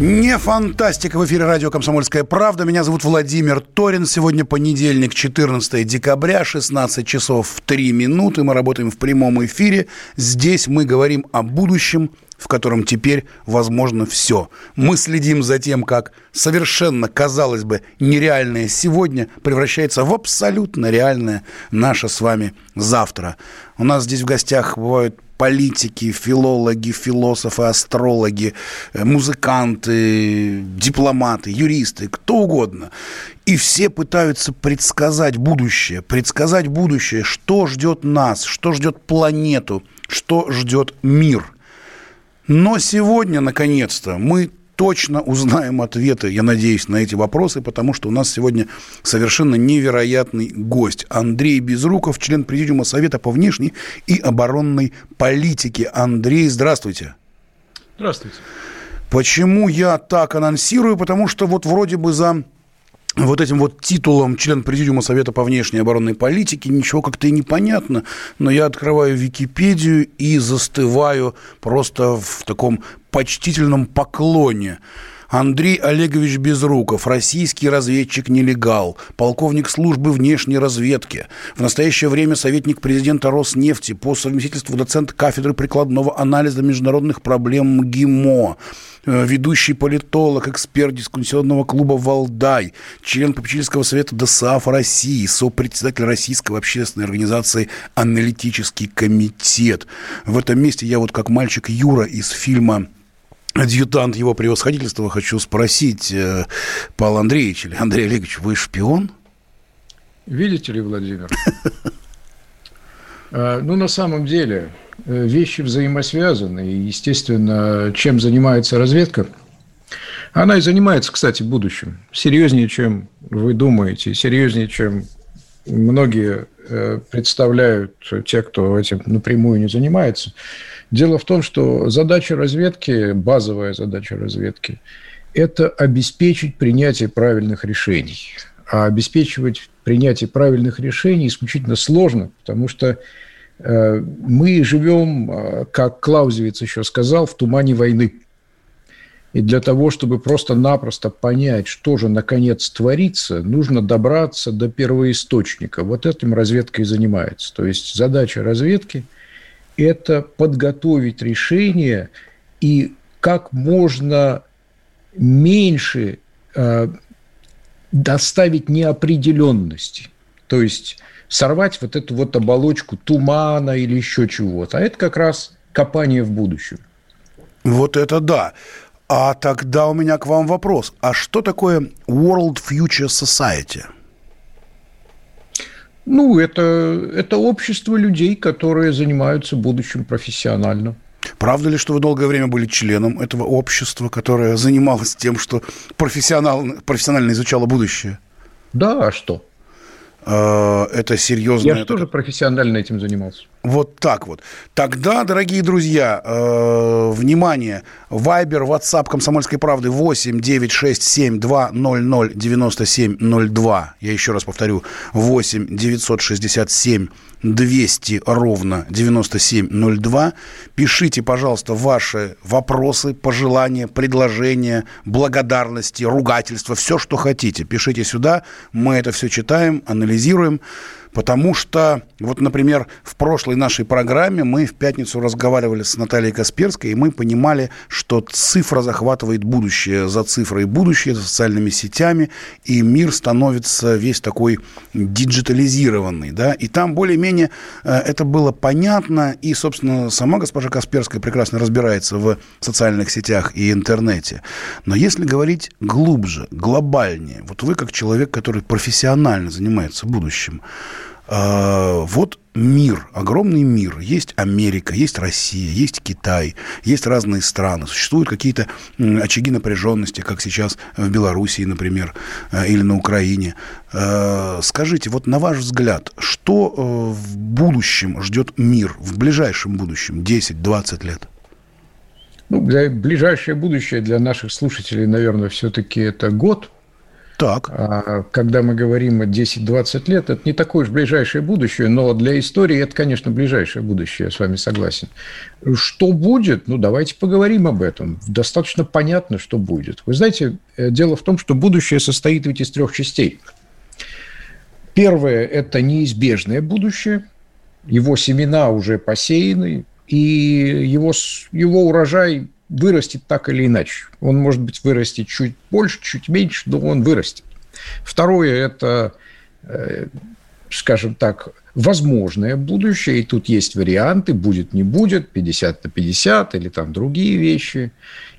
Не фантастика в эфире радио «Комсомольская правда». Меня зовут Владимир Торин. Сегодня понедельник, 14 декабря, 16 часов 3 минуты. Мы работаем в прямом эфире. Здесь мы говорим о будущем, в котором теперь возможно все. Мы следим за тем, как совершенно, казалось бы, нереальное сегодня превращается в абсолютно реальное наше с вами завтра. У нас здесь в гостях бывают политики, филологи, философы, астрологи, э, музыканты, дипломаты, юристы, кто угодно. И все пытаются предсказать будущее, предсказать будущее, что ждет нас, что ждет планету, что ждет мир. Но сегодня, наконец-то, мы точно узнаем ответы, я надеюсь, на эти вопросы, потому что у нас сегодня совершенно невероятный гость. Андрей Безруков, член Президиума Совета по внешней и оборонной политике. Андрей, здравствуйте. Здравствуйте. Почему я так анонсирую? Потому что вот вроде бы за вот этим вот титулом член Президиума Совета по внешней оборонной политике ничего как-то и непонятно, но я открываю Википедию и застываю просто в таком почтительном поклоне. Андрей Олегович Безруков, российский разведчик-нелегал, полковник службы внешней разведки, в настоящее время советник президента Роснефти, по совместительству доцент кафедры прикладного анализа международных проблем МГИМО, Э, ведущий политолог, эксперт дискуссионного клуба «Валдай», член попечительского совета ДСАФ России, сопредседатель Российской общественной организации «Аналитический комитет». В этом месте я вот как мальчик Юра из фильма адъютант его превосходительства хочу спросить э, Павла Андреевича или Андрей Олегович, вы шпион? Видите ли, Владимир? А, ну, на самом деле, Э, вещи взаимосвязаны. И, естественно, чем занимается разведка, она и занимается, кстати, будущим. Серьезнее, чем вы думаете, серьезнее, чем многие э, представляют те, кто этим напрямую не занимается. Дело в том, что задача разведки, базовая задача разведки, это обеспечить принятие правильных решений. А обеспечивать принятие правильных решений исключительно сложно, потому что Э, мы живем, э, как Клаузевиц еще сказал, в тумане войны. И для того, чтобы просто-напросто понять, что же наконец творится, нужно добраться до первоисточника. Вот этим разведка и занимается. То есть задача разведки – это подготовить решение и как можно меньше э, доставить неопределенности. То есть сорвать вот эту вот оболочку тумана или еще чего-то. А это как раз копание в будущем. Вот это да. А тогда у меня к вам вопрос. А что такое World Future Society? Ну, это, это общество людей, которые занимаются будущим профессионально. Правда ли, что вы долгое время были членом этого общества, которое занималось тем, что профессионал, профессионально изучало будущее? Да, а что? Э, это серьезно. Я же тоже профессионально этим занимался. Вот так вот. Тогда, дорогие друзья, э, внимание, Вайбер, WhatsApp Комсомольской правды 8 9 6 7 2 0 0 97 02. Я еще раз повторю, 8 967 200 ровно 9702. Пишите, пожалуйста, ваши вопросы, пожелания, предложения, благодарности, ругательства, все, что хотите. Пишите сюда, мы это все читаем, анализируем. Потому что, вот, например, в прошлой нашей программе мы в пятницу разговаривали с Натальей Касперской, и мы понимали, что цифра захватывает будущее за цифрой будущее, за социальными сетями, и мир становится весь такой диджитализированный. Да? И там более-менее э, это было понятно, и, собственно, сама госпожа Касперская прекрасно разбирается в социальных сетях и интернете. Но если говорить глубже, глобальнее, вот вы как человек, который профессионально занимается будущим, вот мир, огромный мир. Есть Америка, есть Россия, есть Китай, есть разные страны. Существуют какие-то очаги напряженности, как сейчас в Белоруссии, например, э, или на Украине. Э, скажите, вот на ваш взгляд, что э, в будущем ждет мир, в ближайшем будущем, 10-20 лет? Ну, ближайшее будущее для наших слушателей, наверное, все-таки это год – так. А, когда мы говорим о 10-20 лет, это не такое уж ближайшее будущее, но для истории это, конечно, ближайшее будущее, я с вами согласен. Что будет? Ну, давайте поговорим об этом. Достаточно понятно, что будет. Вы знаете, э, дело в том, что будущее состоит ведь из трех частей. Первое – это неизбежное будущее. Его семена уже посеяны, и его, его урожай вырастет так или иначе. Он, может быть, вырастет чуть больше, чуть меньше, но он вырастет. Второе – это, э, скажем так, возможное будущее, и тут есть варианты, будет, не будет, 50 на 50 или там другие вещи.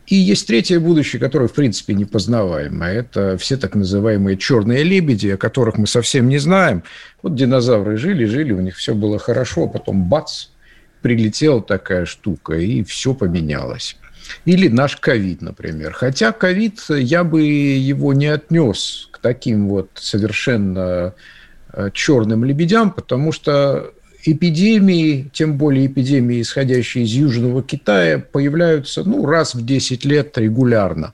И есть третье будущее, которое, в принципе, непознаваемо. Это все так называемые черные лебеди, о которых мы совсем не знаем. Вот динозавры жили, жили, у них все было хорошо, а потом бац, прилетела такая штука, и все поменялось. Или наш ковид, например. Хотя ковид, я бы его не отнес к таким вот совершенно э, черным лебедям, потому что эпидемии, тем более эпидемии, исходящие из Южного Китая, появляются ну, раз в 10 лет регулярно.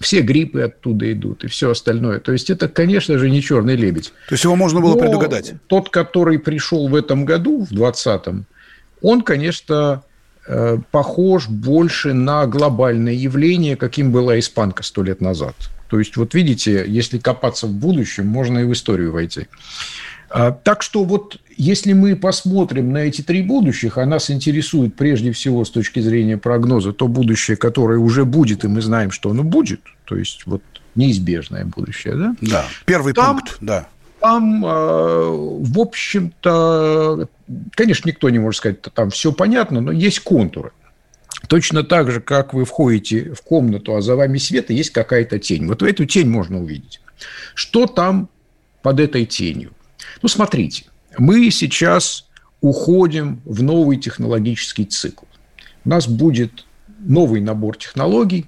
Все гриппы оттуда идут и все остальное. То есть это, конечно же, не черный лебедь. То есть его можно было Но предугадать? Тот, который пришел в этом году, в 2020, он, конечно, похож больше на глобальное явление, каким была испанка сто лет назад. То есть, вот видите, если копаться в будущем, можно и в историю войти. А, так что вот если мы посмотрим на эти три будущих, а нас интересует прежде всего с точки зрения прогноза то будущее, которое уже будет, и мы знаем, что оно будет, то есть вот неизбежное будущее, да? Да, первый Там, пункт, да. Там, а, в общем-то, конечно, никто не может сказать, там все понятно, но есть контуры. Точно так же, как вы входите в комнату, а за вами свет, и есть какая-то тень. Вот эту тень можно увидеть. Что там под этой тенью? Ну, смотрите, мы сейчас уходим в новый технологический цикл. У нас будет новый набор технологий,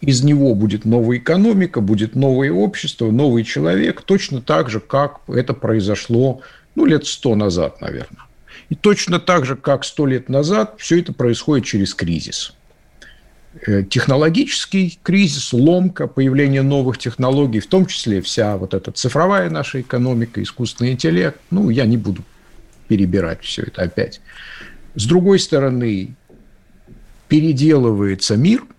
из него будет новая экономика, будет новое общество, новый человек, точно так же, как это произошло ну, лет сто назад, наверное. И точно так же, как сто лет назад, все это происходит через кризис. Э, технологический кризис, ломка, появление новых технологий, в том числе вся вот эта цифровая наша экономика, искусственный интеллект. Ну, я не буду перебирать все это опять. С другой стороны, переделывается мир –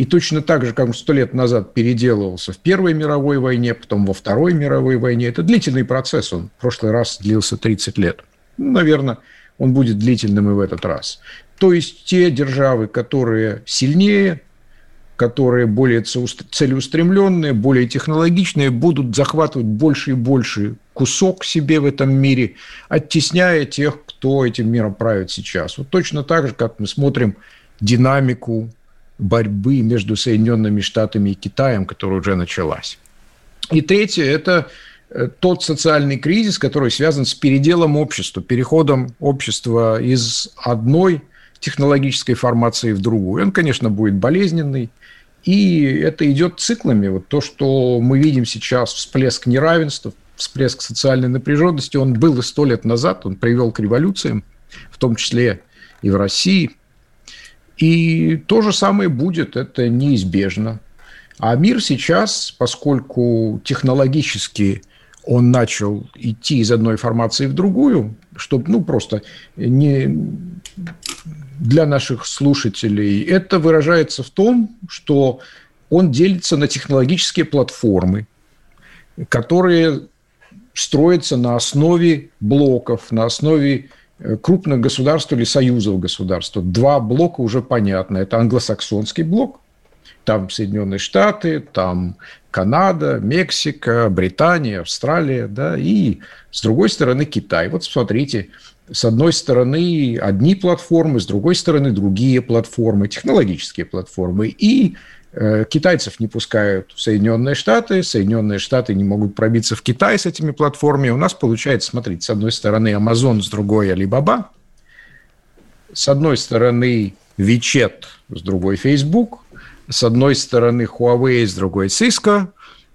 и точно так же, как он сто лет назад переделывался в Первой мировой войне, потом во Второй мировой войне, это длительный процесс. Он в прошлый раз длился 30 лет. Ну, наверное, он будет длительным и в этот раз. То есть те державы, которые сильнее, которые более целеустремленные, более технологичные, будут захватывать больше и больше кусок себе в этом мире, оттесняя тех, кто этим миром правит сейчас. Вот точно так же, как мы смотрим динамику борьбы между Соединенными Штатами и Китаем, которая уже началась. И третье – это э, тот социальный кризис, который связан с переделом общества, переходом общества из одной технологической формации в другую. Он, конечно, будет болезненный, и это идет циклами. Вот то, что мы видим сейчас, всплеск неравенства, всплеск социальной напряженности, он был и сто лет назад, он привел к революциям, в том числе и в России – и то же самое будет, это неизбежно. А мир сейчас, поскольку технологически он начал идти из одной формации в другую, чтобы, ну, просто не для наших слушателей, это выражается в том, что он делится на технологические платформы, которые строятся на основе блоков, на основе крупных государств или союзов государств. Два блока уже понятно. Это англосаксонский блок, там Соединенные Штаты, там Канада, Мексика, Британия, Австралия, да, и с другой стороны Китай. Вот смотрите, с одной стороны одни платформы, с другой стороны другие платформы, технологические платформы. И Э, китайцев не пускают в Соединенные Штаты, Соединенные Штаты не могут пробиться в Китай с этими платформами. У нас получается, смотрите, с одной стороны Amazon, с другой Alibaba, с одной стороны WeChat, с другой Facebook, с одной стороны Huawei, с другой Cisco,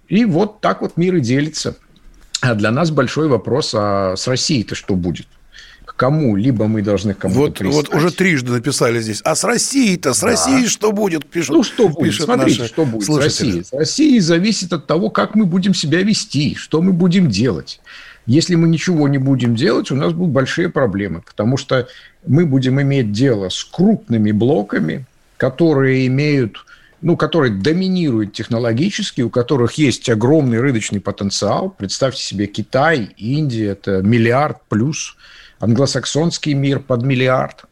и вот так вот мир и делится. А для нас большой вопрос, а с Россией-то что будет? Кому, либо мы должны кому-то вот, вот уже трижды написали здесь. А с Россией-то, с да. Россией что будет? Пишут, ну, что будет? Смотрите, что будет слушатели. с Россией. С Россией зависит от того, как мы будем себя вести, что мы будем делать. Если мы ничего не будем делать, у нас будут большие проблемы, потому что мы будем иметь дело с крупными блоками, которые имеют ну, которые доминируют технологически, у которых есть огромный рыночный потенциал. Представьте себе Китай, Индия, это миллиард плюс англосаксонский мир под миллиард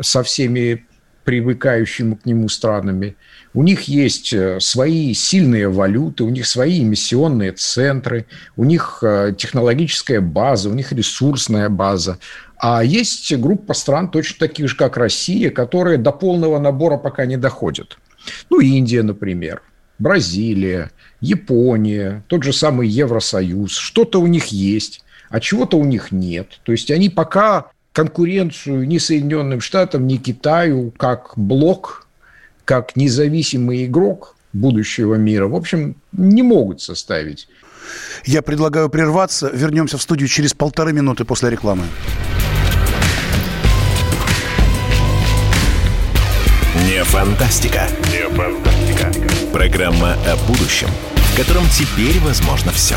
со всеми привыкающими к нему странами. У них есть э, свои сильные валюты, у них свои эмиссионные центры, у них э, технологическая база, у них ресурсная база. А есть группа стран, точно таких же, как Россия, которые до полного набора пока не доходят. Ну, Индия, например, Бразилия, Япония, тот же самый Евросоюз. Что-то у них есть а чего-то у них нет. То есть они пока конкуренцию ни Соединенным Штатам, ни Китаю как блок, как независимый игрок будущего мира, в общем, не могут составить. Я предлагаю прерваться. Вернемся в студию через полторы минуты после рекламы. Не фантастика. Не фантастика. Программа о будущем, в котором теперь возможно все.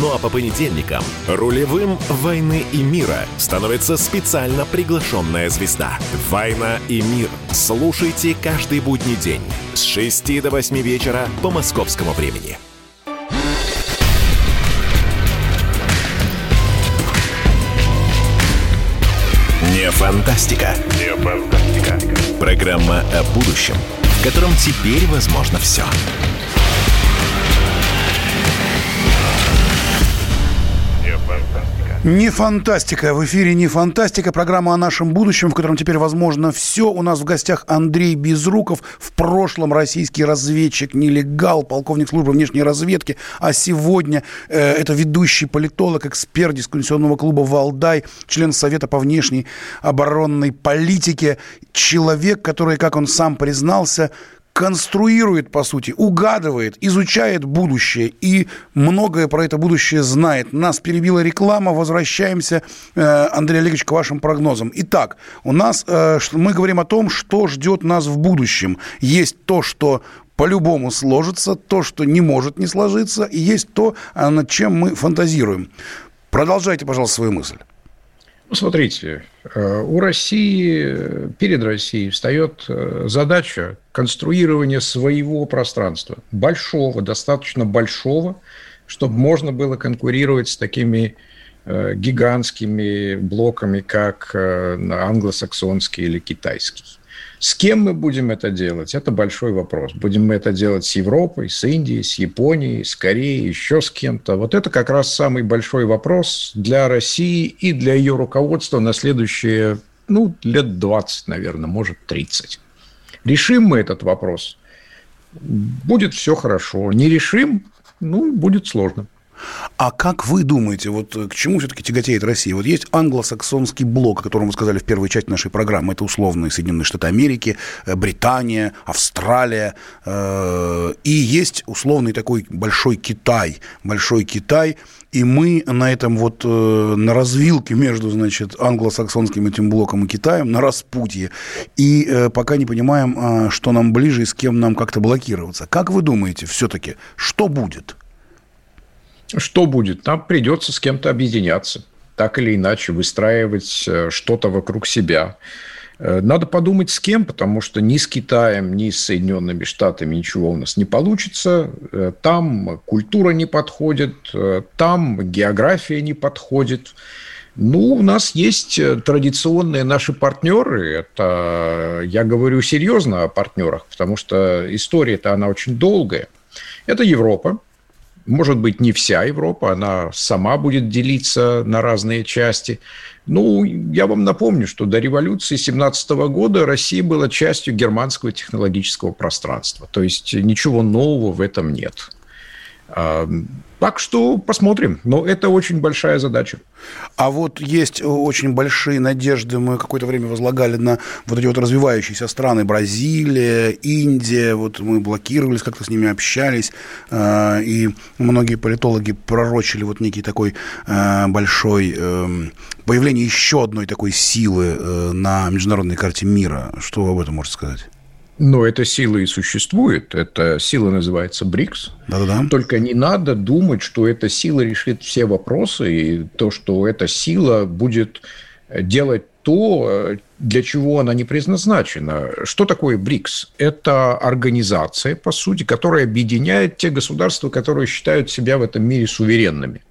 Ну а по понедельникам рулевым «Войны и мира» становится специально приглашенная звезда. «Война и мир». Слушайте каждый будний день с 6 до 8 вечера по московскому времени. Не фантастика. Не фантастика. Программа о будущем, в котором теперь возможно все. Все. Не фантастика. В эфире не фантастика. Программа о нашем будущем, в котором теперь возможно все. У нас в гостях Андрей Безруков. В прошлом российский разведчик, нелегал, полковник службы внешней разведки. А сегодня э, это ведущий политолог, эксперт дискуссионного клуба «Валдай», член Совета по внешней оборонной политике. Человек, который, как он сам признался, конструирует, по сути, угадывает, изучает будущее и многое про это будущее знает. Нас перебила реклама, возвращаемся, э, Андрей Олегович, к вашим прогнозам. Итак, у нас, э, мы говорим о том, что ждет нас в будущем. Есть то, что по-любому сложится, то, что не может не сложиться, и есть то, а, над чем мы фантазируем. Продолжайте, пожалуйста, свою мысль. Ну, смотрите, э, у России, перед Россией встает э, задача конструирования своего пространства, большого, достаточно большого, чтобы можно было конкурировать с такими э, гигантскими блоками, как англосаксонский или китайский. С кем мы будем это делать? Это большой вопрос. Будем мы это делать с Европой, с Индией, с Японией, с Кореей, еще с кем-то? Вот это как раз самый большой вопрос для России и для ее руководства на следующие, ну, лет 20, наверное, может, 30. Решим мы этот вопрос, будет все хорошо. Не решим, ну, будет сложно. А как вы думаете, вот к чему все-таки тяготеет Россия? Вот есть англосаксонский блок, о котором вы сказали в первой части нашей программы. Это условные Соединенные Штаты Америки, э, Британия, Австралия. Э, и есть условный такой большой Китай. Большой Китай. И мы на этом вот, э, на развилке между, значит, англосаксонским этим блоком и Китаем, на распутье. И пока не понимаем, а, что нам ближе и с кем нам как-то блокироваться. Как вы думаете, все-таки, что будет? Что будет? Нам придется с кем-то объединяться, так или иначе выстраивать э, что-то вокруг себя. Э, надо подумать с кем, потому что ни с Китаем, ни с Соединенными Штатами ничего у нас не получится. Э, там культура не подходит, там география не подходит. Ну, у нас есть традиционные наши партнеры. Это я говорю серьезно о партнерах, потому что история-то она очень долгая. Это Европа, может быть, не вся Европа, она сама будет делиться на разные части. Ну, я вам напомню, что до революции 17 года Россия была частью германского технологического пространства. То есть ничего нового в этом нет. Так что посмотрим. Но это очень большая задача. А вот есть очень большие надежды, мы какое-то время возлагали на вот эти вот развивающиеся страны, Бразилия, Индия, вот мы блокировались, как-то с ними общались, а, и многие политологи пророчили вот некий такой а, большой эм, появление еще одной такой силы э, на международной карте мира. Что вы об этом можете сказать? Но эта сила и существует. Эта сила называется БРИКС. Да-да-да. Только не надо думать, что эта сила решит все вопросы, и то, что эта сила будет делать то, для чего она не предназначена. Что такое БРИКС? Это организация, по сути, которая объединяет те государства, которые считают себя в этом мире суверенными.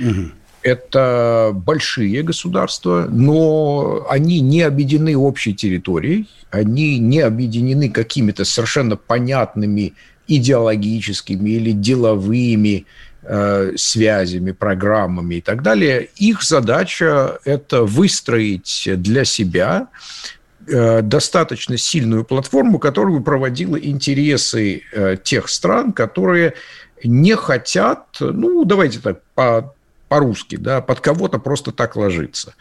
Угу. Это большие государства, но они не объединены общей территорией, они не объединены какими-то совершенно понятными идеологическими или деловыми э, связями, программами и так далее. Их задача – это выстроить для себя э, достаточно сильную платформу, которая бы проводила интересы э, тех стран, которые не хотят, ну, давайте так, по по-русски, да, под кого-то просто так ложиться.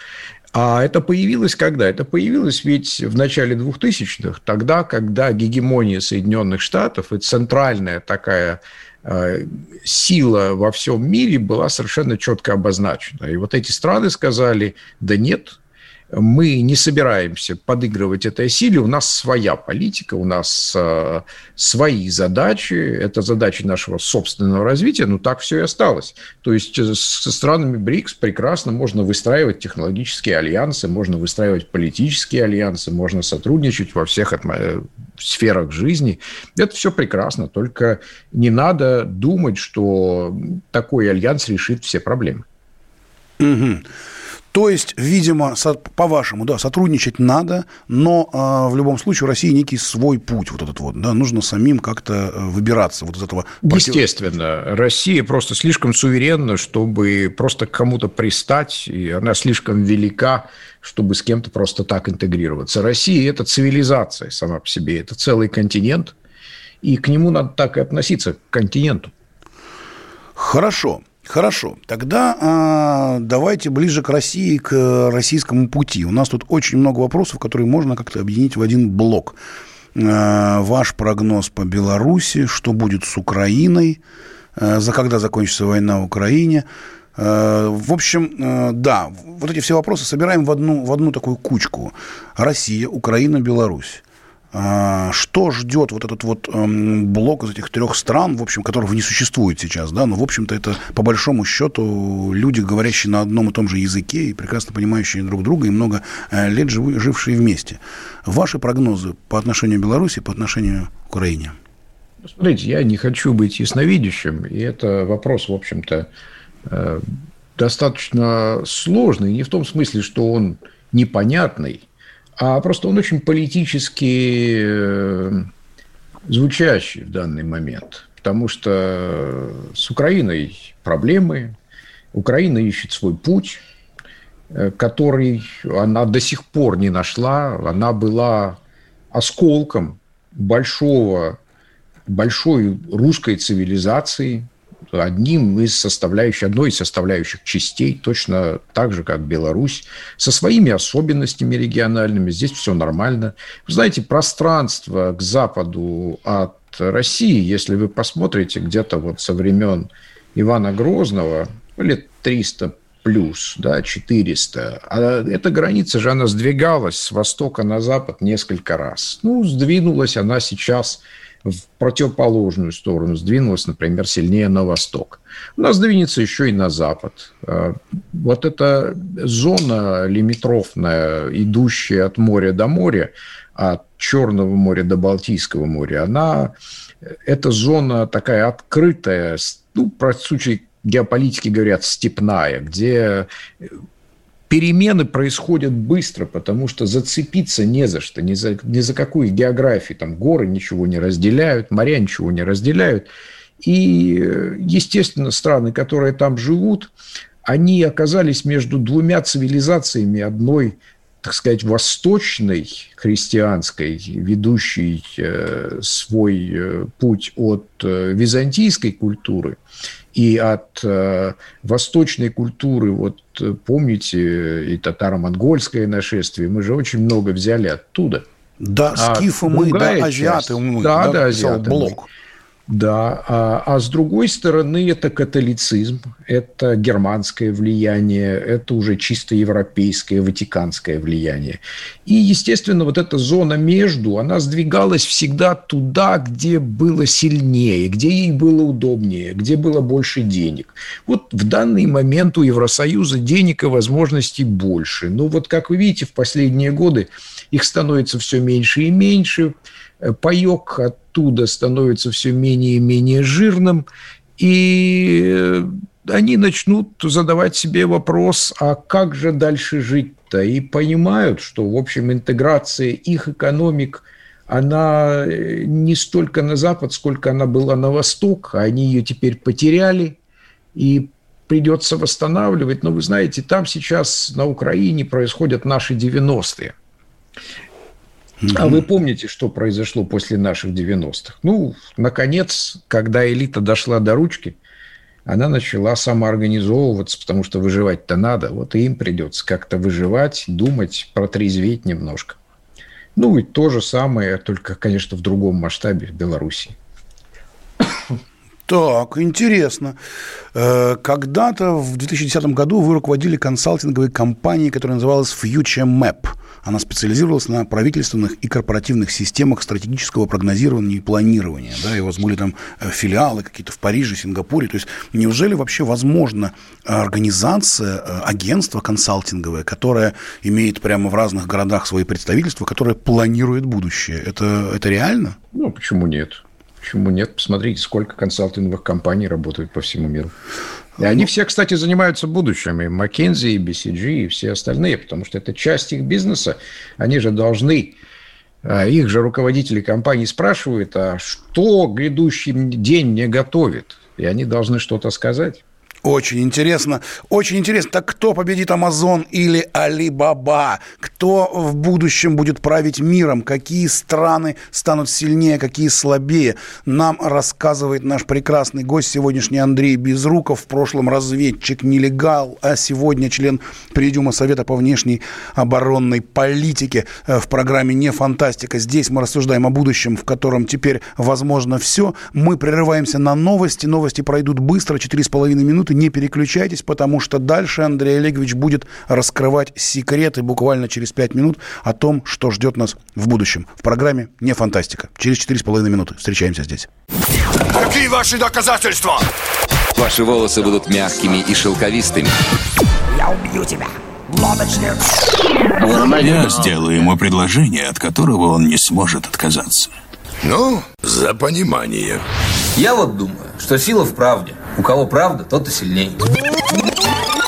А это появилось когда? Это появилось ведь в начале 2000-х, тогда, когда гегемония Соединенных Штатов и центральная такая э, сила во всем мире была совершенно четко обозначена. И вот эти страны сказали, да нет, мы не собираемся подыгрывать этой силе, у нас своя политика, у нас э, свои задачи, это задачи нашего собственного развития, но так все и осталось. То есть э, со странами БРИКС прекрасно можно выстраивать технологические альянсы, можно выстраивать политические альянсы, можно сотрудничать во всех э, сферах жизни. Это все прекрасно, только не надо думать, что такой альянс решит все проблемы. Угу. То есть, видимо, по-вашему, да, сотрудничать надо, но э, в любом случае у России некий свой путь вот этот вот, да, нужно самим как-то э, выбираться вот из этого. Естественно, Россия просто слишком суверенна, чтобы просто к кому-то пристать, и она слишком велика, чтобы с кем-то просто так интегрироваться. Россия – это цивилизация сама по себе, это целый континент, и к нему надо так и относиться, к континенту. Хорошо. Хорошо, тогда а, давайте ближе к России, к российскому пути. У нас тут очень много вопросов, которые можно как-то объединить в один блок. А, ваш прогноз по Беларуси, что будет с Украиной, а, за когда закончится война в Украине. А, в общем, а, да, вот эти все вопросы собираем в одну, в одну такую кучку. Россия, Украина, Беларусь. А, что ждет вот этот вот эм, блок из этих трех стран, в общем, которых не существует сейчас, да, но, в общем-то, это, по большому счету, люди, говорящие на одном и том же языке и прекрасно понимающие друг друга и много э, лет жившие вместе. Ваши прогнозы по отношению к Беларуси, по отношению к Украине? Смотрите, я не хочу быть ясновидящим, и это вопрос, в общем-то, э, достаточно сложный, не в том смысле, что он непонятный, а просто он очень политически э, звучащий в данный момент. Потому что с Украиной проблемы, Украина ищет свой путь, э, который она до сих пор не нашла. Она была осколком большого, большой русской цивилизации, одним из составляющих, одной из составляющих частей, точно так же, как Беларусь, со своими особенностями региональными. Здесь все нормально. Вы знаете, пространство к западу от России, если вы посмотрите где-то вот со времен Ивана Грозного, лет 300 плюс, да, 400. А эта граница же, она сдвигалась с востока на запад несколько раз. Ну, сдвинулась она сейчас в противоположную сторону, сдвинулась, например, сильнее на восток. Она сдвинется еще и на запад. А, вот эта зона лимитрофная, идущая от моря до моря, от Черного моря до Балтийского моря, она, эта зона такая открытая, ну, про случай геополитики говорят степная, где перемены происходят быстро, потому что зацепиться не за что, ни за, ни за какую географию. Там горы ничего не разделяют, моря ничего не разделяют. И, естественно, страны, которые там живут, они оказались между двумя цивилизациями, одной, так сказать, восточной, христианской, ведущей э, свой э, путь от э, византийской культуры, и от э, восточной культуры, вот э, помните, и татаро-монгольское нашествие, мы же очень много взяли оттуда. Да, а скифы мы, да, азиаты часть, мы. Да, да, да азиаты. Блок. Мы. Да, а, а с другой стороны это католицизм, это германское влияние, это уже чисто европейское, ватиканское влияние. И, естественно, вот эта зона между, она сдвигалась всегда туда, где было сильнее, где ей было удобнее, где было больше денег. Вот в данный момент у Евросоюза денег и возможностей больше. Но вот, как вы видите, в последние годы их становится все меньше и меньше, паек оттуда становится все менее и менее жирным, и они начнут задавать себе вопрос, а как же дальше жить-то? И понимают, что, в общем, интеграция их экономик, она не столько на Запад, сколько она была на Восток, а они ее теперь потеряли, и придется восстанавливать. Но вы знаете, там сейчас на Украине происходят наши 90-е. А вы помните, что произошло после наших 90-х? Ну, наконец, когда элита дошла до ручки, она начала самоорганизовываться, потому что выживать-то надо. Вот и им придется как-то выживать, думать, протрезветь немножко. Ну, и то же самое, только, конечно, в другом масштабе в Беларуси. Так, интересно. Э, когда-то в 2010 году вы руководили консалтинговой компанией, которая называлась Future Map – она специализировалась на правительственных и корпоративных системах стратегического прогнозирования и планирования. Да, и у вас были там э, филиалы какие-то в Париже, Сингапуре. То есть неужели вообще возможно организация, э, агентство консалтинговое, которое имеет прямо в разных городах свои представительства, которое планирует будущее? Это, это реально? Ну, почему нет? Почему нет? Посмотрите, сколько консалтинговых компаний работают по всему миру. И они все, кстати, занимаются будущим. И McKinsey, и BCG, и все остальные, потому что это часть их бизнеса. Они же должны а, их же руководители компании спрашивают, а что грядущий день мне готовит? И они должны что-то сказать. Очень интересно. Очень интересно. Так кто победит Амазон или Алибаба? Кто в будущем будет править миром? Какие страны станут сильнее, какие слабее? Нам рассказывает наш прекрасный гость сегодняшний Андрей Безруков. В прошлом разведчик, нелегал, а сегодня член Президиума Совета по внешней оборонной политике э, в программе «Не фантастика». Здесь мы рассуждаем о будущем, в котором теперь возможно все. Мы прерываемся на новости. Новости пройдут быстро, 4,5 минуты не переключайтесь, потому что дальше Андрей Олегович будет раскрывать секреты буквально через 5 минут о том, что ждет нас в будущем. В программе «Не фантастика». Через 4,5 минуты. Встречаемся здесь. Какие ваши доказательства? Ваши волосы будут мягкими и шелковистыми. Я убью тебя. Лодочник. Я сделаю ему предложение, от которого он не сможет отказаться. Ну, за понимание. Я вот думаю, что сила в правде. У кого правда, тот и сильнее.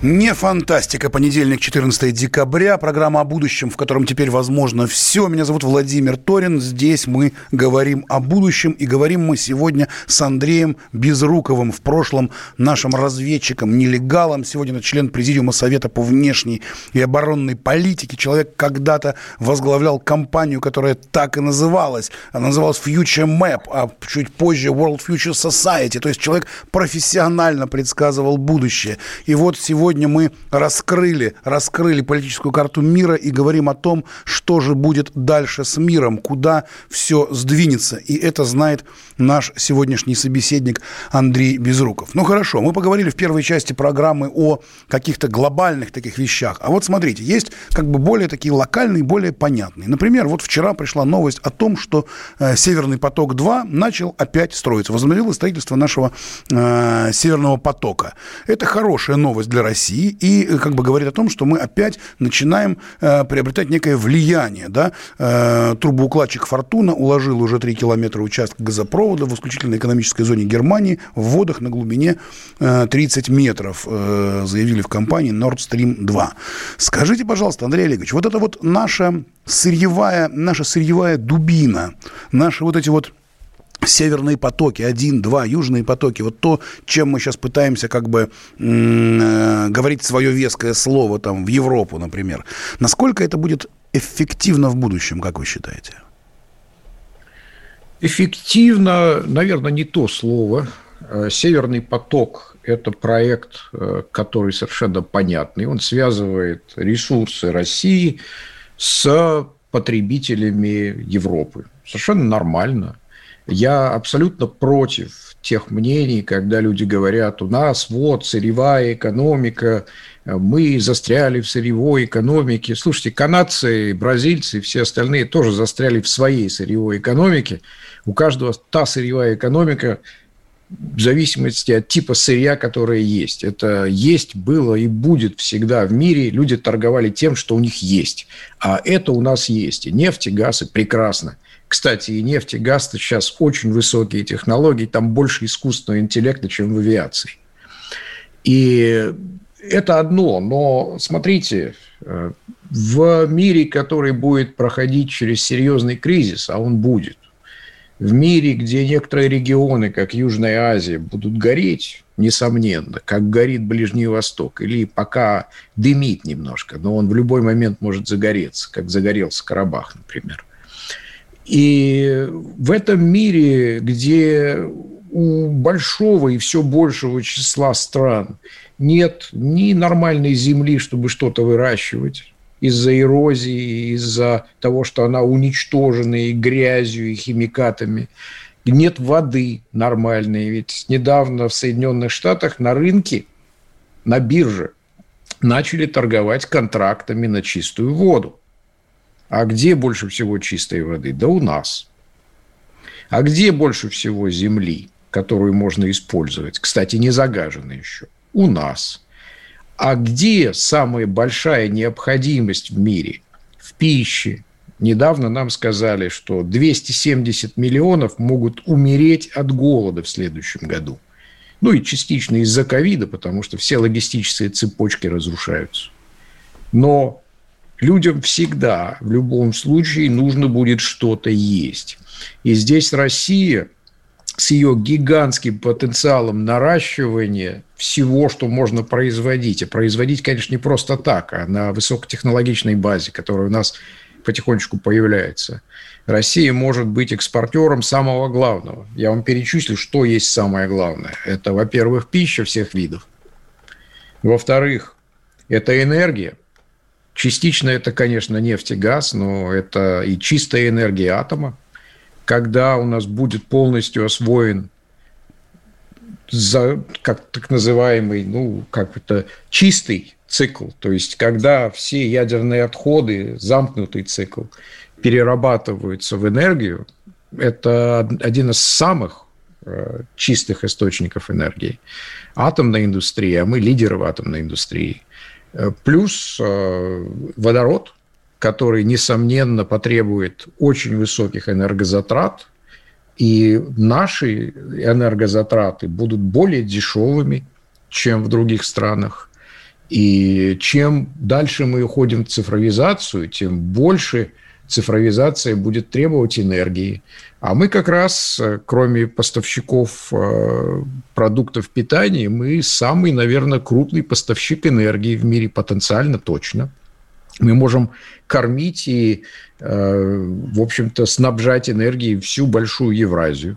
Не фантастика. Понедельник, 14 декабря. Программа о будущем, в котором теперь возможно все. Меня зовут Владимир Торин. Здесь мы говорим о будущем. И говорим мы сегодня с Андреем Безруковым. В прошлом нашим разведчиком, нелегалом. Сегодня это член Президиума Совета по внешней и оборонной политике. Человек когда-то возглавлял компанию, которая так и называлась. Она называлась Future Map, а чуть позже World Future Society. То есть человек профессионально предсказывал будущее. И вот сегодня сегодня мы раскрыли, раскрыли политическую карту мира и говорим о том, что же будет дальше с миром, куда все сдвинется. И это знает наш сегодняшний собеседник Андрей Безруков. Ну хорошо, мы поговорили в первой части программы о каких-то глобальных таких вещах. А вот смотрите, есть как бы более такие локальные, более понятные. Например, вот вчера пришла новость о том, что э, Северный поток-2 начал опять строиться. Возобновилось строительство нашего э, Северного потока. Это хорошая новость для России России и э, как бы говорит о том, что мы опять начинаем э, приобретать некое влияние. Да? Э, трубоукладчик «Фортуна» уложил уже 3 километра участка газопровода в исключительной экономической зоне Германии в водах на глубине э, 30 метров, э, заявили в компании Nord Stream 2. Скажите, пожалуйста, Андрей Олегович, вот это вот наша сырьевая, наша сырьевая дубина, наши вот эти вот северные потоки, один, два, южные потоки, вот то, чем мы сейчас пытаемся как бы э, говорить свое веское слово там в Европу, например, насколько это будет эффективно в будущем, как вы считаете? Эффективно, наверное, не то слово. Э, Северный поток – это проект, э, который совершенно понятный. Он связывает ресурсы России с потребителями Европы. Совершенно нормально – я абсолютно против тех мнений, когда люди говорят, у нас вот сырьевая экономика, мы застряли в сырьевой экономике. Слушайте, канадцы, бразильцы, все остальные тоже застряли в своей сырьевой экономике. У каждого та сырьевая экономика в зависимости от типа сырья, которое есть. Это есть, было и будет всегда в мире. Люди торговали тем, что у них есть. А это у нас есть. И нефть, и газ, и прекрасно. Кстати, и нефть, и газ сейчас очень высокие технологии, там больше искусственного интеллекта, чем в авиации. И это одно, но смотрите, э, в мире, который будет проходить через серьезный кризис, а он будет, в мире, где некоторые регионы, как Южная Азия, будут гореть, несомненно, как горит Ближний Восток, или пока дымит немножко, но он в любой момент может загореться, как загорелся Карабах, например. И в этом мире, где у большого и все большего числа стран нет ни нормальной земли, чтобы что-то выращивать, из-за эрозии, из-за того, что она уничтожена и грязью, и химикатами. Нет воды нормальной. Ведь недавно в Соединенных Штатах на рынке, на бирже начали торговать контрактами на чистую воду. А где больше всего чистой воды? Да у нас. А где больше всего земли, которую можно использовать? Кстати, не загажена еще. У нас. А где самая большая необходимость в мире? В пище. Недавно нам сказали, что 270 миллионов могут умереть от голода в следующем году. Ну и частично из-за ковида, потому что все логистические цепочки разрушаются. Но людям всегда, в любом случае, нужно будет что-то есть. И здесь Россия с ее гигантским потенциалом наращивания всего, что можно производить. А производить, конечно, не просто так, а на высокотехнологичной базе, которая у нас потихонечку появляется. Россия может быть экспортером самого главного. Я вам перечислю, что есть самое главное. Это, во-первых, пища всех видов. Во-вторых, это энергия. Частично это, конечно, нефть и газ, но это и чистая энергия атома. Когда у нас будет полностью освоен за, как так называемый, ну, как это, чистый цикл, то есть когда все ядерные отходы, замкнутый цикл, перерабатываются в энергию, это один из самых э, чистых источников энергии. Атомная индустрия, а мы лидеры в атомной индустрии. Э, плюс э, водород, который, несомненно, потребует очень высоких энергозатрат, и наши энергозатраты будут более дешевыми, чем в других странах. И чем дальше мы уходим в цифровизацию, тем больше цифровизация будет требовать энергии. А мы как раз, кроме поставщиков э, продуктов питания, мы самый, наверное, крупный поставщик энергии в мире потенциально точно. Мы можем кормить и, э, в общем-то, снабжать энергией всю большую Евразию.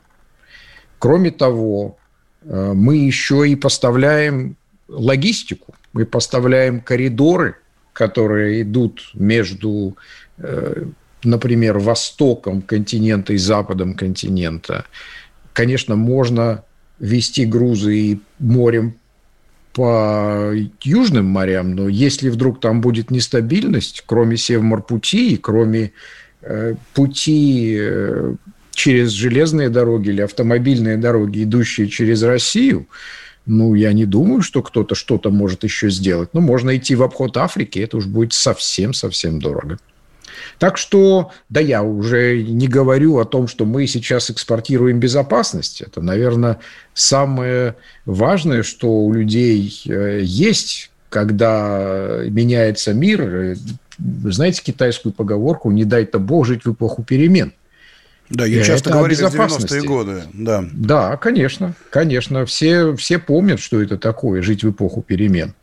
Кроме того, э, мы еще и поставляем логистику, мы поставляем коридоры, которые идут между, э, например, востоком континента и западом континента. Конечно, можно вести грузы и морем по южным морям, но если вдруг там будет нестабильность, кроме Севморпути, кроме э, пути э, через железные дороги или автомобильные дороги, идущие через Россию, ну, я не думаю, что кто-то что-то может еще сделать. Ну, можно идти в обход Африки, это уж будет совсем-совсем дорого. Так что, да, я уже не говорю о том, что мы сейчас экспортируем безопасность. Это, наверное, самое важное, что у людей э, есть, когда меняется мир. Вы знаете китайскую поговорку «не дай-то Бог жить в эпоху перемен». Да, я часто говорю в 90-е годы. Да. да, конечно, конечно. Все, все помнят, что это такое – жить в эпоху перемен.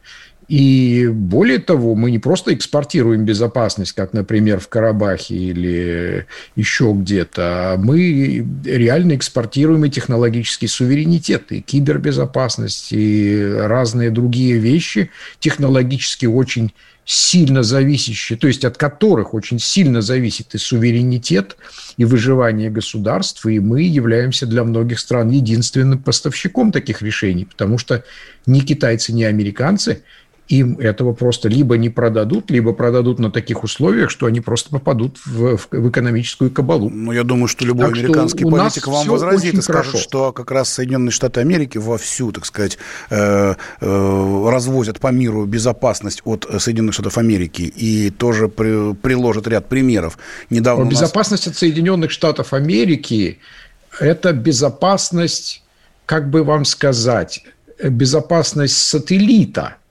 И более того, мы не просто экспортируем безопасность, как, например, в Карабахе или еще где-то, а мы реально экспортируем и технологический суверенитет, и кибербезопасность, и разные другие вещи, технологически очень сильно зависящие, то есть от которых очень сильно зависит и суверенитет, и выживание государств, и мы являемся для многих стран единственным поставщиком таких решений, потому что ни китайцы, ни американцы им этого просто либо не продадут, либо продадут на таких условиях, что они просто попадут в, в, в экономическую кабалу. Ну, я думаю, что любой так американский что политик вам возразит и скажет, хорошо. что как раз Соединенные Штаты Америки вовсю, так сказать, э, э, развозят по миру безопасность от Соединенных Штатов Америки и тоже при, приложат ряд примеров. Недавно нас... Безопасность от Соединенных Штатов Америки – это безопасность, как бы вам сказать, безопасность сателлита –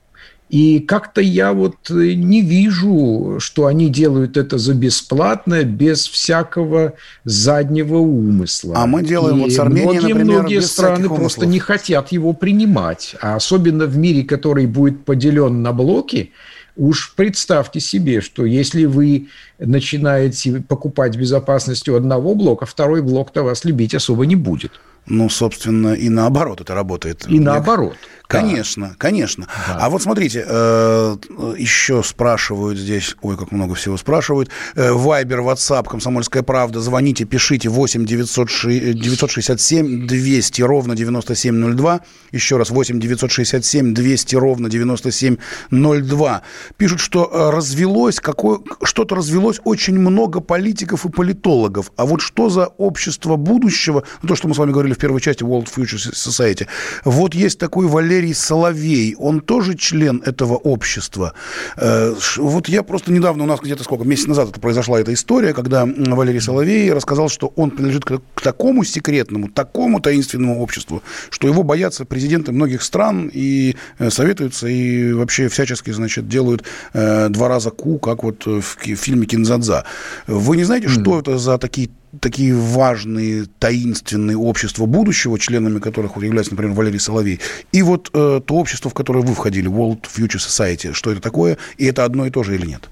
и как-то я вот э, не вижу, что они делают это за бесплатно, без всякого заднего умысла. А мы делаем и вот с Арменией, многие, например, многие без страны просто не хотят его принимать. А особенно в мире, который будет поделен на блоки, Уж представьте себе, что если вы начинаете покупать безопасность у одного блока, второй блок-то вас любить особо не будет. Ну, собственно, и наоборот это работает. И наоборот. Конечно, конечно. Да. А вот смотрите, э, еще спрашивают здесь, ой, как много всего спрашивают. Э, Вайбер, WhatsApp, Комсомольская правда, звоните, пишите 8 967 200 ровно 9702. Еще раз, 8 967 200 ровно 9702. Пишут, что э, развелось, какое, что-то развелось очень много политиков и политологов. А вот что за общество будущего, ну, то, что мы с вами говорили в первой части World Future Society, вот есть такой Валерий Валерий Соловей, он тоже член этого общества. Э, вот я просто недавно, у нас где-то сколько, месяц назад это произошла эта история, когда Валерий Соловей рассказал, что он принадлежит к такому секретному, такому таинственному обществу, что его боятся президенты многих стран и э, советуются, и вообще всячески, значит, делают э, два раза ку, как вот в фильме «Кинзадза». Вы не знаете, что это за такие такие важные, таинственные общества будущего, членами которых является, например, Валерий Соловей, и вот э, то общество, в которое вы входили, World Future Society, что это такое, и это одно и то же или нет?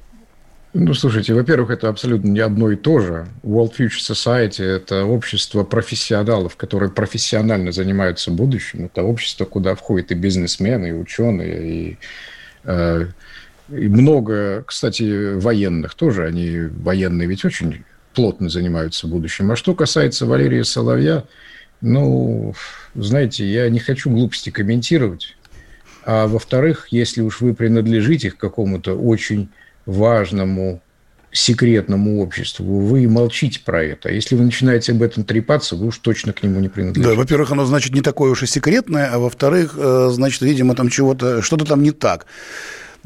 Ну, слушайте, во-первых, это абсолютно не одно и то же. World Future Society – это общество профессионалов, которые профессионально занимаются будущим. Это общество, куда входят и бизнесмены, и ученые, и, э, и много, кстати, военных тоже. Они военные ведь очень плотно занимаются будущим. А что касается Валерия Соловья, ну, знаете, я не хочу глупости комментировать. А во-вторых, если уж вы принадлежите к какому-то очень важному секретному обществу, вы молчите про это. А если вы начинаете об этом трепаться, вы уж точно к нему не принадлежите. Да, во-первых, оно, значит, не такое уж и секретное, а во-вторых, э, значит, видимо, там чего-то, что-то там не так.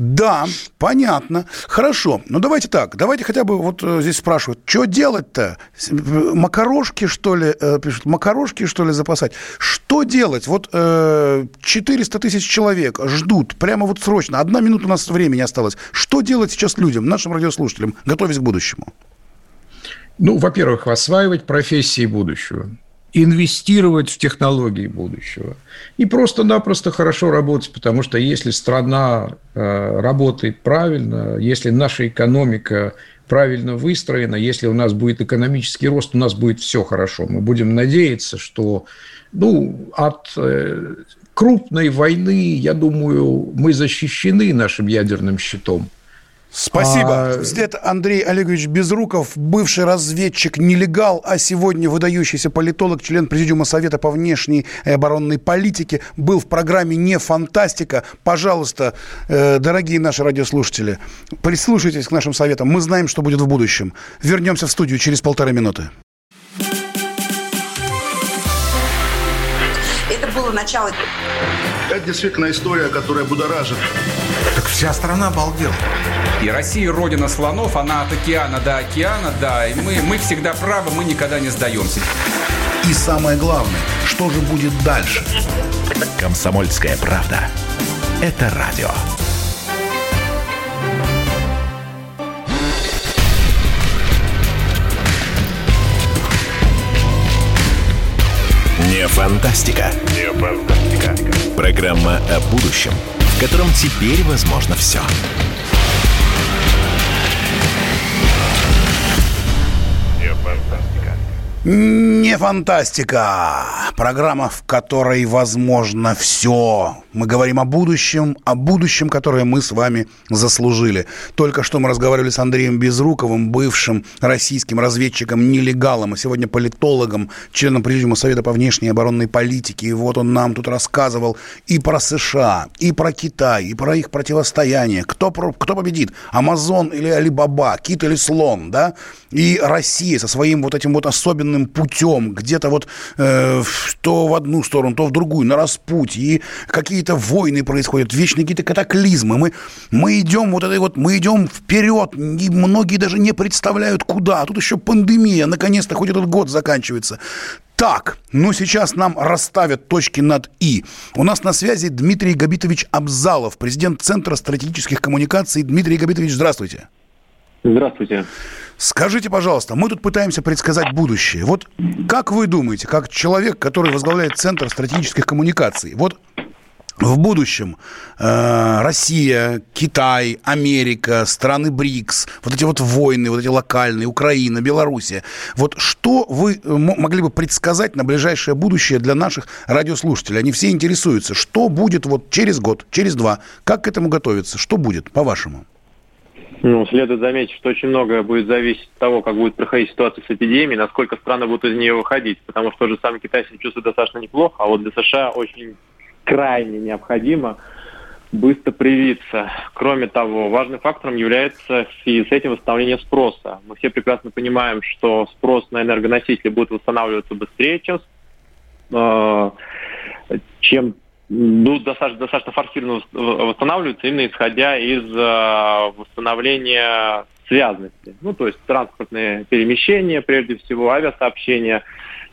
Да, понятно. Хорошо. Ну, давайте так. Давайте хотя бы вот э, здесь спрашивают, что делать-то? Макарошки, что ли, э, пишут, макарошки, что ли, запасать? Что делать? Вот э, 400 тысяч человек ждут прямо вот срочно. Одна минута у нас времени осталось. Что делать сейчас людям, нашим радиослушателям, готовясь к будущему? Ну, во-первых, осваивать профессии будущего инвестировать в технологии будущего. И просто-напросто хорошо работать, потому что если страна э, работает правильно, если наша экономика правильно выстроена, если у нас будет экономический рост, у нас будет все хорошо. Мы будем надеяться, что ну, от э, крупной войны, я думаю, мы защищены нашим ядерным щитом. Спасибо. А... Это Андрей Олегович Безруков, бывший разведчик, нелегал, а сегодня выдающийся политолог, член Президиума Совета по внешней и оборонной политике, был в программе «Не фантастика». Пожалуйста, э, дорогие наши радиослушатели, прислушайтесь к нашим советам. Мы знаем, что будет в будущем. Вернемся в студию через полторы минуты. Это было начало. Это действительно история, которая будоражит. Так вся страна обалдела. И Россия родина слонов, она от океана до океана, да. И мы, мы всегда правы, мы никогда не сдаемся. И самое главное, что же будет дальше? Комсомольская правда. Это радио. Не фантастика. Не фантастика. Программа о будущем, в котором теперь возможно все. Bye, bye. Не фантастика. Программа, в которой возможно все. Мы говорим о будущем, о будущем, которое мы с вами заслужили. Только что мы разговаривали с Андреем Безруковым, бывшим российским разведчиком, нелегалом, а сегодня политологом, членом Президиума Совета по внешней и оборонной политике. И вот он нам тут рассказывал и про США, и про Китай, и про их противостояние. Кто, кто победит? Амазон или Алибаба? Кит или слон, да? И Россия со своим вот этим вот особенным путем, где-то вот э, то в одну сторону, то в другую, на распутье. И какие какие-то войны происходят, вечные какие-то катаклизмы. Мы, мы идем вот этой вот, мы идем вперед, и многие даже не представляют куда. А тут еще пандемия, наконец-то хоть этот год заканчивается. Так, ну сейчас нам расставят точки над «и». У нас на связи Дмитрий Габитович Абзалов, президент Центра стратегических коммуникаций. Дмитрий Габитович, здравствуйте. Здравствуйте. Скажите, пожалуйста, мы тут пытаемся предсказать будущее. Вот как вы думаете, как человек, который возглавляет Центр стратегических коммуникаций, вот в будущем э, Россия, Китай, Америка, страны БРИКС, вот эти вот войны, вот эти локальные, Украина, Белоруссия. Вот что вы э, могли бы предсказать на ближайшее будущее для наших радиослушателей? Они все интересуются, что будет вот через год, через два, как к этому готовиться, что будет, по-вашему? Ну, следует заметить, что очень многое будет зависеть от того, как будет проходить ситуация с эпидемией, насколько страны будут из нее выходить, потому что тот же самый Китай себя чувствует достаточно неплохо, а вот для США очень крайне необходимо быстро привиться. Кроме того, важным фактором является в связи с этим восстановление спроса. Мы все прекрасно понимаем, что спрос на энергоносители будет восстанавливаться быстрее, чем, э, чем будут достаточно, достаточно форсированно восстанавливаться, именно исходя из э, восстановления связности. Ну, то есть транспортные перемещения, прежде всего, авиасообщения.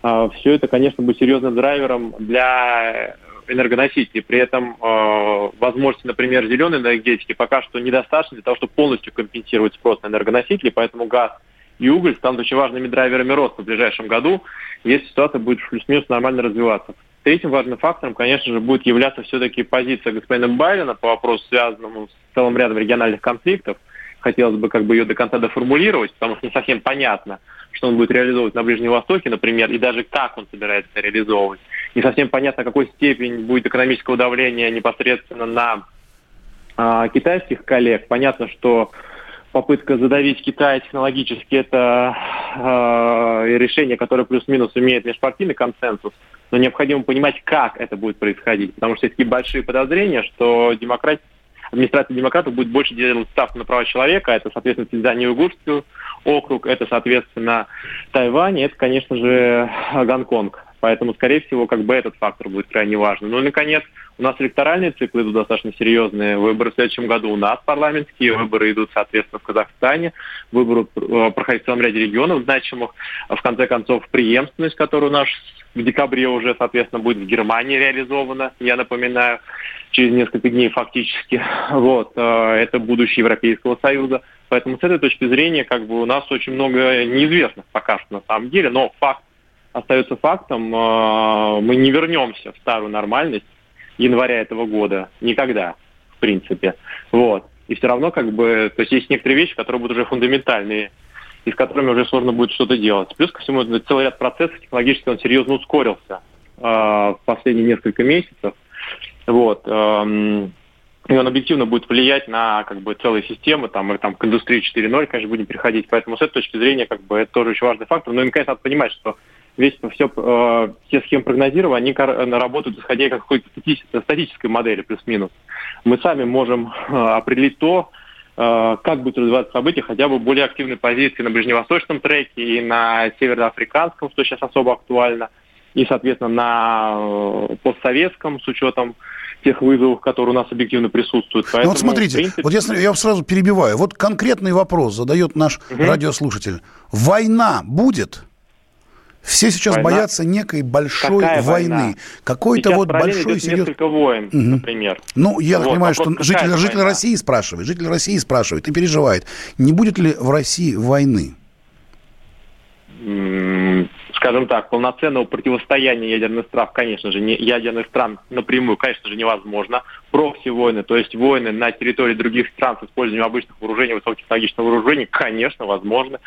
Э, все это, конечно, будет серьезным драйвером для энергоносителей. При этом э, возможности, например, зеленой энергетики пока что недостаточно для того, чтобы полностью компенсировать спрос на энергоносители, поэтому газ и уголь станут очень важными драйверами роста в ближайшем году, если ситуация будет плюс-минус нормально развиваться. Третьим важным фактором, конечно же, будет являться все-таки позиция господина Байдена по вопросу, связанному с целым рядом региональных конфликтов. хотелось бы как бы ее до конца доформулировать, потому что не совсем понятно, что он будет реализовывать на Ближнем Востоке, например, и даже как он собирается реализовывать. Не совсем понятно, какой степень будет экономического давления непосредственно на э, китайских коллег. Понятно, что попытка задавить Китай технологически это э, решение, которое плюс-минус имеет межпартийный консенсус, но необходимо понимать, как это будет происходить, потому что есть такие большие подозрения, что демократ... администрация демократов будет больше делать ставку на права человека, это, соответственно, Синьцзянь Уйгурский округ, это, соответственно, Тайвань, это, конечно же, Гонконг. Поэтому, скорее всего, как бы этот фактор будет крайне важным. Ну и, наконец, у нас электоральные циклы идут достаточно серьезные. Выборы в следующем году у нас парламентские, выборы идут, соответственно, в Казахстане, выборы э, проходят в целом ряде регионов значимых. В конце концов, преемственность, которую наш в декабре уже, соответственно, будет в Германии реализована, я напоминаю, через несколько дней фактически. Вот, э, это будущее Европейского Союза. Поэтому с этой точки зрения, как бы у нас очень много неизвестных пока что на самом деле, но факт остается фактом, э, мы не вернемся в старую нормальность января этого года. Никогда, в принципе. Вот. И все равно, как бы, то есть есть некоторые вещи, которые будут уже фундаментальные, и с которыми уже сложно будет что-то делать. Плюс ко всему, целый ряд процессов технологически он серьезно ускорился э, в последние несколько месяцев. Вот. Э, и он объективно будет влиять на как бы целые системы, там, мы там к индустрии 4.0, конечно, будем переходить. Поэтому с этой точки зрения, как бы, это тоже очень важный фактор. Но, и, конечно, надо понимать, что весь все, э, все схемы прогнозирования, они работают исходя из какой-то статической модели плюс-минус. Мы сами можем э, определить то, э, как будет развиваться события, хотя бы более активной позиции на ближневосточном треке и на североафриканском, что сейчас особо актуально, и, соответственно, на э, постсоветском, с учетом тех вызовов, которые у нас объективно присутствуют. Поэтому, ну вот смотрите, принципе... вот я, я сразу перебиваю. Вот конкретный вопрос задает наш угу. радиослушатель. Война будет? Все сейчас война. боятся некой большой какая войны. Война? Какой-то вот большой серьез... несколько войн, угу. например. Ну, я вот, понимаю, что житель, житель России спрашивает, житель России спрашивает и переживает, не будет ли в России войны? скажем так, полноценного противостояния ядерных стран, конечно же, не, ядерных стран напрямую, конечно же, невозможно. Прокси-войны, то есть войны на территории других стран с использованием обычных вооружений, высокотехнологичного вооружения, конечно, возможно.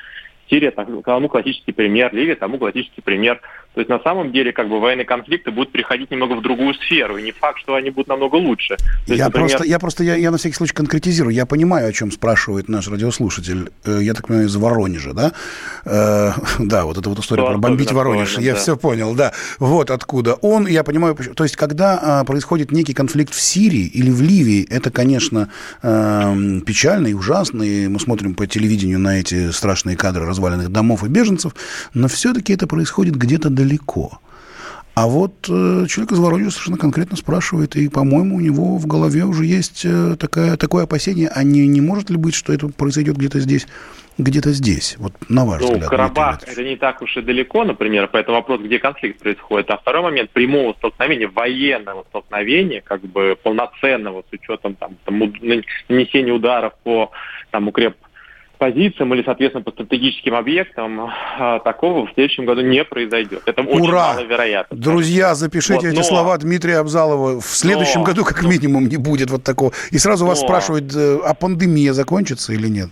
Сирия тому классический пример, Ливия тому классический пример. То есть на самом деле как бы военные конфликты будут переходить немного в другую сферу, и не факт, что они будут намного лучше. То я, например... просто, я просто, я, я на всякий случай конкретизирую, я понимаю, о чем спрашивает наш радиослушатель, э, я так понимаю, из Воронежа, да? Э, да, вот эта вот история про бомбить Воронеж, я да. все понял, да. Вот откуда он, я понимаю, то есть когда э, происходит некий конфликт в Сирии или в Ливии, это, конечно, э, печально и ужасно, и мы смотрим по телевидению на эти страшные кадры разваленных домов и беженцев, но все-таки это происходит где-то далеко. А вот э, человек из Воронежа совершенно конкретно спрашивает, и, по-моему, у него в голове уже есть э, такая, такое опасение, а не, не может ли быть, что это произойдет где-то здесь, где-то здесь? Вот на ваш ну, взгляд. Карабах это не так уж и далеко, например, поэтому вопрос, где конфликт происходит. А второй момент прямого столкновения, военного столкновения, как бы полноценного, с учетом там, там нанесения ударов по там, укреп позициям или, соответственно, по стратегическим объектам а, такого в следующем году не произойдет. Это Ура! очень маловероятно. Друзья, запишите вот, эти но... слова Дмитрия Абзалова. В следующем но... году как минимум не будет вот такого. И сразу но... вас спрашивают, э, а пандемия закончится или нет?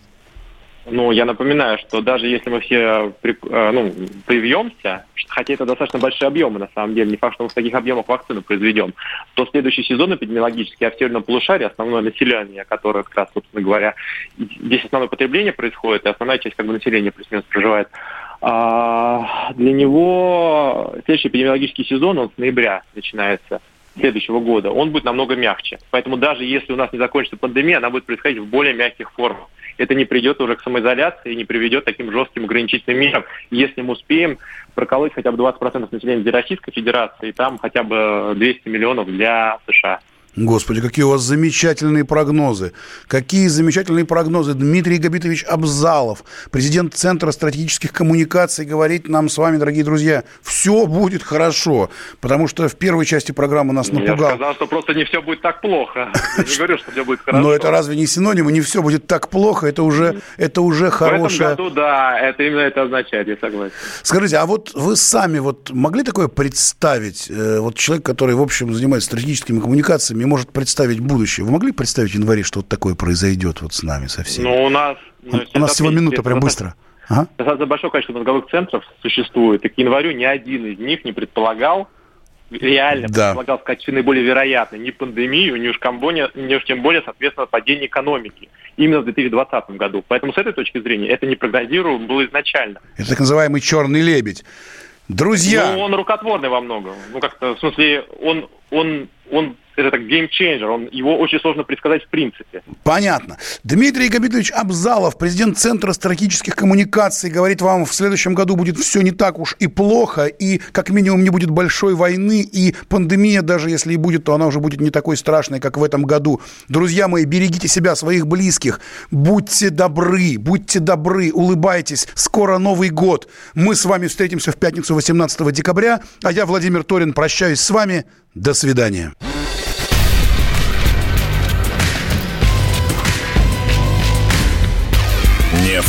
Ну, я напоминаю, что даже если мы все э, ну, привьемся, хотя это достаточно большие объемы, на самом деле, не факт, что мы в таких объемах вакцину произведем, то следующий сезон эпидемиологический, а в северном полушарии основное население, которое как раз, собственно говоря, здесь основное потребление происходит, и основная часть как бы, населения плюс-минус проживает, а для него следующий эпидемиологический сезон, он с ноября начинается следующего года, он будет намного мягче. Поэтому даже если у нас не закончится пандемия, она будет происходить в более мягких формах это не придет уже к самоизоляции и не приведет к таким жестким ограничительным мерам. Если мы успеем проколоть хотя бы 20% населения для Российской Федерации, и там хотя бы 200 миллионов для США. Господи, какие у вас замечательные прогнозы. Какие замечательные прогнозы. Дмитрий Габитович Абзалов, президент Центра стратегических коммуникаций, говорит нам с вами, дорогие друзья, все будет хорошо. Потому что в первой части программы нас напугал. Я сказал, что просто не все будет так плохо. Я не говорю, что все будет хорошо. Но это разве не синонимы? Не все будет так плохо. Это уже, это уже хорошее. В этом году, да, это именно это означает, я согласен. Скажите, а вот вы сами вот могли такое представить? Э, вот человек, который, в общем, занимается стратегическими коммуникациями, может представить будущее. Вы могли представить в январе, что вот такое произойдет вот с нами со всеми? Ну, у нас... Ну, у нас всего минута, прям быстро. Ага. Достаточно большое количество мозговых центров существует, и к январю ни один из них не предполагал, реально да. предполагал в качестве наиболее вероятной не пандемию, не уж, комбоне, не уж тем более, соответственно, падение экономики. Именно в 2020 году. Поэтому с этой точки зрения это не прогнозируемо было изначально. Это так называемый черный лебедь. Друзья! Ну, он рукотворный во многом. Ну, как-то, в смысле, он, он, он это так геймченджер, он, его очень сложно предсказать в принципе. Понятно. Дмитрий Габитович Абзалов, президент Центра стратегических коммуникаций, говорит вам, в следующем году будет все не так уж и плохо, и как минимум не будет большой войны, и пандемия, даже если и будет, то она уже будет не такой страшной, как в этом году. Друзья мои, берегите себя, своих близких, будьте добры, будьте добры, улыбайтесь. Скоро Новый год. Мы с вами встретимся в пятницу 18 декабря, а я, Владимир Торин, прощаюсь с вами. До свидания.